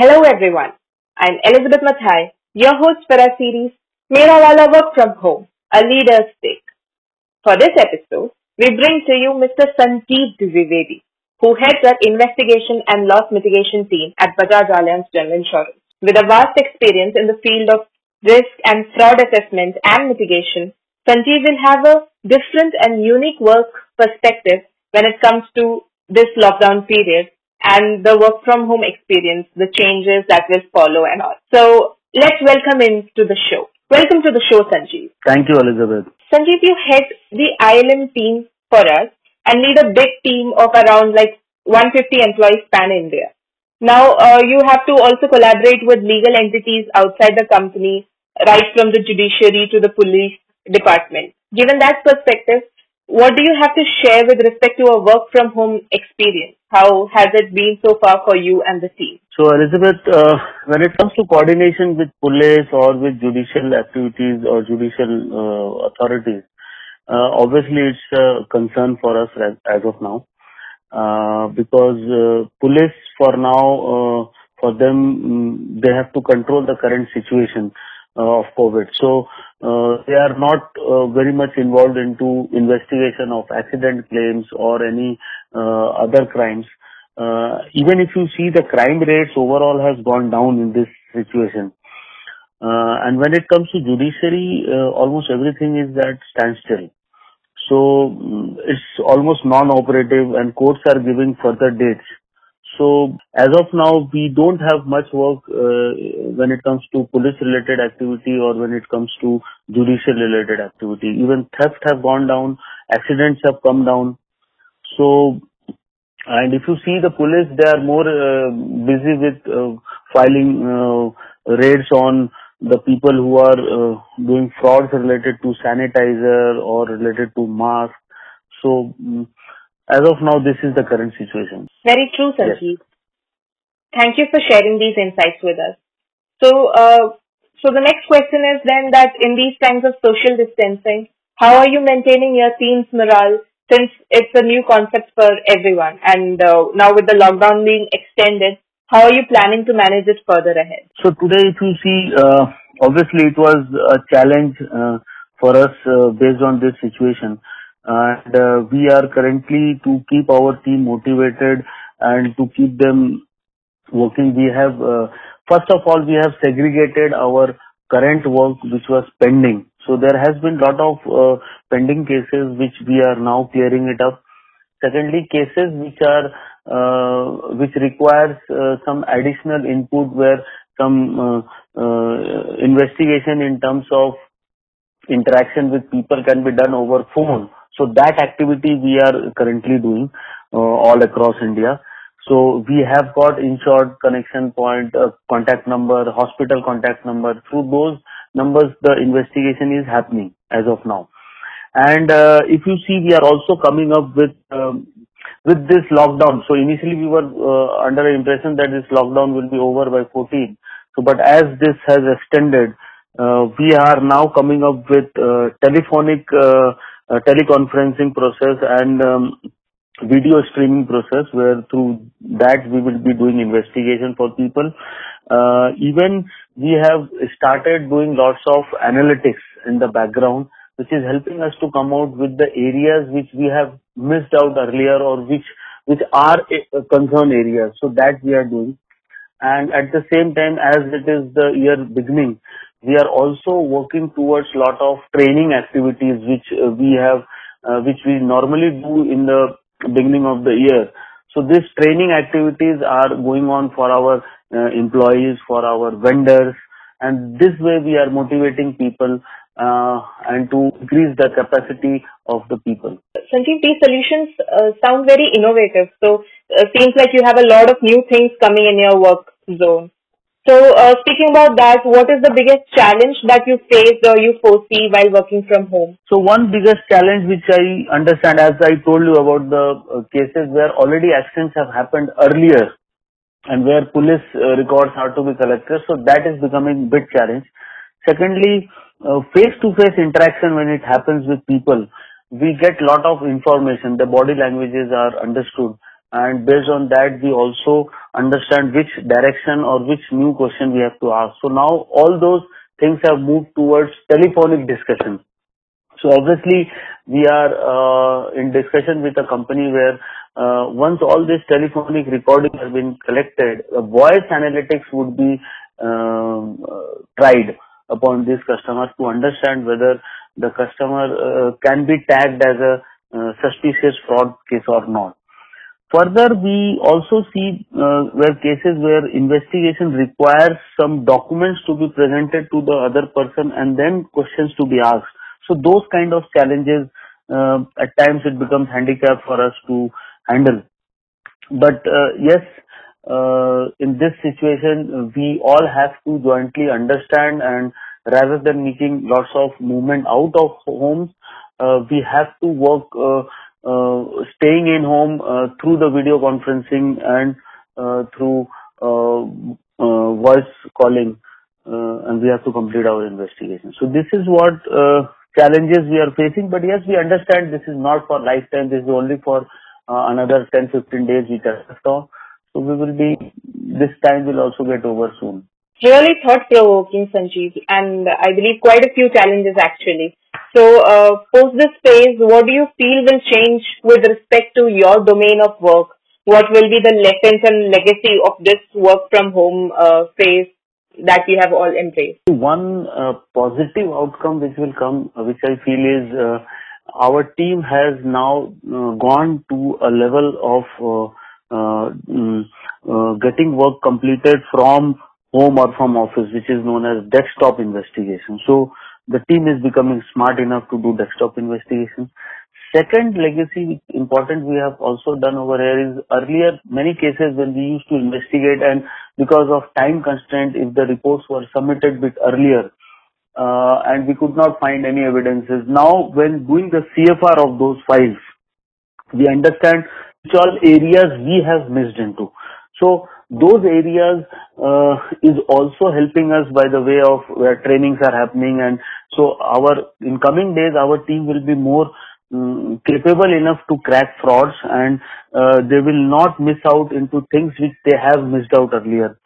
Hello everyone. I'm Elizabeth Mathai, your host for our series Mera Wala Work From Home, a leader's take. For this episode, we bring to you Mr. Sanjiv Dwivedi, who heads our investigation and loss mitigation team at Bajaj Allianz General Insurance. With a vast experience in the field of risk and fraud assessment and mitigation, Sanjiv will have a different and unique work perspective when it comes to this lockdown period and the work from home experience, the changes that will follow and all. So let's welcome him to the show. Welcome to the show, Sanjiv. Thank you, Elizabeth. Sanjiv, you head the ILM team for us and lead a big team of around like 150 employees pan India. Now, uh, you have to also collaborate with legal entities outside the company, right from the judiciary to the police department. Given that perspective, what do you have to share with respect to a work from home experience? How has it been so far for you and the team? So, Elizabeth, uh, when it comes to coordination with police or with judicial activities or judicial uh, authorities, uh, obviously it's a concern for us as, as of now uh, because uh, police for now, uh, for them, mm, they have to control the current situation of COVID. So uh, they are not uh, very much involved into investigation of accident claims or any uh, other crimes. even if you see the crime rates overall has gone down in this situation. and when it comes to judiciary, almost everything is at standstill. So mm, it's almost non-operative and courts are giving further dates. So as of now, we don't have much work uh, when it comes to police-related activity or when it comes to judicial-related activity. Even theft have gone down, accidents have come down. So, and if you see the police, they are more uh, busy with uh, filing uh, raids on the people who are uh, doing frauds related to sanitizer or related to mask. So, mm, as of now, this is the current situation. Very true, Sanjiv. Yes. Thank you for sharing these insights with us. So, uh, so the next question is then that in these times of social distancing, how are you maintaining your team's morale since it's a new concept for everyone and uh, now with the lockdown being extended, how are you planning to manage it further ahead? So today if you see, uh, obviously it was a challenge uh, for us uh, based on this situation and uh, we are currently to keep our team motivated and to keep them working. We have, uh, first of all, we have segregated our current work which was pending. So there has been lot of uh, pending cases which we are now clearing it up. Secondly, cases which are uh, which requires uh, some additional input where some uh, uh, investigation in terms of interaction with people can be done over phone. So that activity we are currently doing uh, all across India. So we have got insured connection point, uh, contact number, hospital contact number. Through those numbers, the investigation is happening as of now. And uh, if you see, we are also coming up with um, with this lockdown. So initially we were uh, under the impression that this lockdown will be over by 14. So but as this has extended, uh, we are now coming up with uh, telephonic uh, teleconferencing process and um, video streaming process where through that we will be doing investigation for people. Uh, even we have started doing lots of analytics in the background which is helping us to come out with the areas which we have missed out earlier or which which are concern areas. So that we are doing. And at the same time, as it is the year beginning, we are also working towards lot of training activities which uh, we have, uh, which we normally do in the beginning of the year. So these training activities are going on for our uh, employees, for our vendors, and this way we are motivating people uh, and to increase the capacity of the people. Sanjiv, these solutions uh, sound very innovative. So uh, seems like you have a lot of new things coming in your work zone. So, uh, speaking about that, what is the biggest challenge that you faced or you foresee while working from home? So, one biggest challenge which I understand, as I told you about the uh, cases where already accidents have happened earlier and where police uh, records are to be collected, so that is becoming big challenge. Secondly, face to face interaction when it happens with people, we get lot of information. The body languages are understood and based on that we also understand which direction or which new question we have to ask. So now all those things have moved towards telephonic discussion. So obviously we are uh, in discussion with a company where uh, once all this telephonic recording has been collected, voice analytics would be um, tried upon these customers to understand whether the customer uh, can be tagged as a uh, suspicious fraud case or not. Further, we also see uh, where cases where investigation requires some documents to be presented to the other person and then questions to be asked. So those kind of challenges, uh, at times it becomes handicap for us to handle. But uh, yes, uh, in this situation, we all have to jointly understand and rather than making lots of movement out of homes, uh, we have to work uh, staying in home uh, through the video conferencing and uh, through uh, uh, voice calling, uh, and we have to complete our investigation. So this is what uh, challenges we are facing. But yes, we understand this is not for lifetime. This is only for uh, another 10, 15 days we are left So we will be, this time will also get over soon. Really thought-provoking, Sanjiv, and I believe quite a few challenges actually. So, uh, post this phase, what do you feel will change with respect to your domain of work? What will be the lessons and legacy of this work from home uh, phase that you have all embraced? One uh, positive outcome which will come, uh, which I feel is uh, our team has now uh, gone to a level of mm, getting work completed from home or from office, which is known as desktop investigation. So the team is becoming smart enough to do desktop investigation. Second legacy important we have also done over here is earlier many cases when we used to investigate and because of time constraint if the reports were submitted bit earlier uh, and we could not find any evidences. Now when doing the CFR of those files, we understand which all areas we have missed into. So those areas uh, is also helping us by the way of where trainings are happening and so our in coming days our team will be more um, capable enough to crack frauds and uh, they will not miss out into things which they have missed out earlier.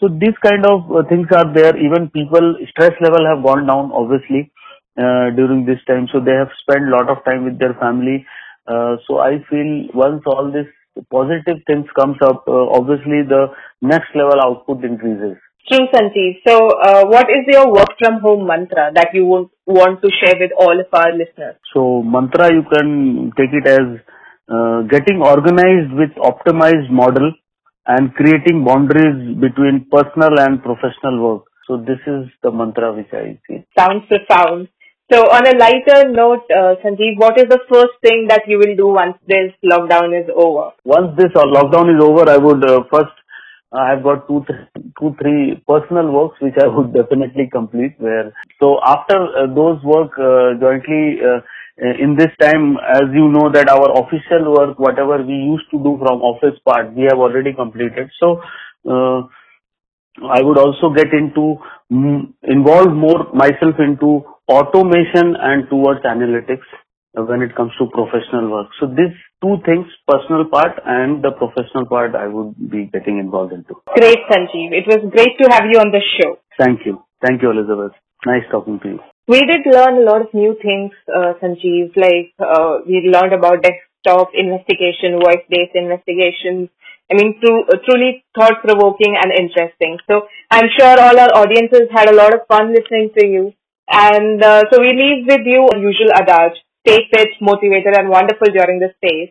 So these kind of uh, things are there. Even people stress level have gone down obviously uh, during this time. So they have spent a lot of time with their family. Uh, so I feel once all this positive things comes up, uh, obviously the next level output increases. True, Sanjiv. So, uh, what is your work from home mantra that you would want to share with all of our listeners? So, mantra you can take it as uh, getting organized with optimized model and creating boundaries between personal and professional work. So, this is the mantra which I see. Sounds profound. So on a lighter note, uh, Sanjiv, what is the first thing that you will do once this lockdown is over? Once this uh, lockdown is over, I would uh, first, uh, I've got two, th- two, three personal works which I would definitely complete. Where so after uh, those work uh, jointly uh, in this time, as you know that our official work, whatever we used to do from office part, we have already completed. So. I would also get into mm, involve more myself into automation and towards analytics when it comes to professional work. So these two things, personal part and the professional part, I would be getting involved into. Great, Sanjiv. It was great to have you on the show. Thank you. Thank you, Elizabeth. Nice talking to you. We did learn a lot of new things, uh, Sanjiv, like uh, we learned about desktop investigation, voice-based investigations. I mean, uh, truly thought-provoking and interesting. So I'm sure all our audiences had a lot of fun listening to you. And uh, so we leave with you our usual adage. Stay fit, motivated and wonderful during this phase.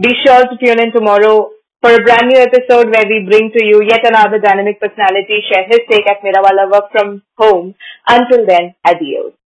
Be sure to tune in tomorrow for a brand new episode where we bring to you yet another dynamic personality share his take at Mera Work from home. Until then, adios.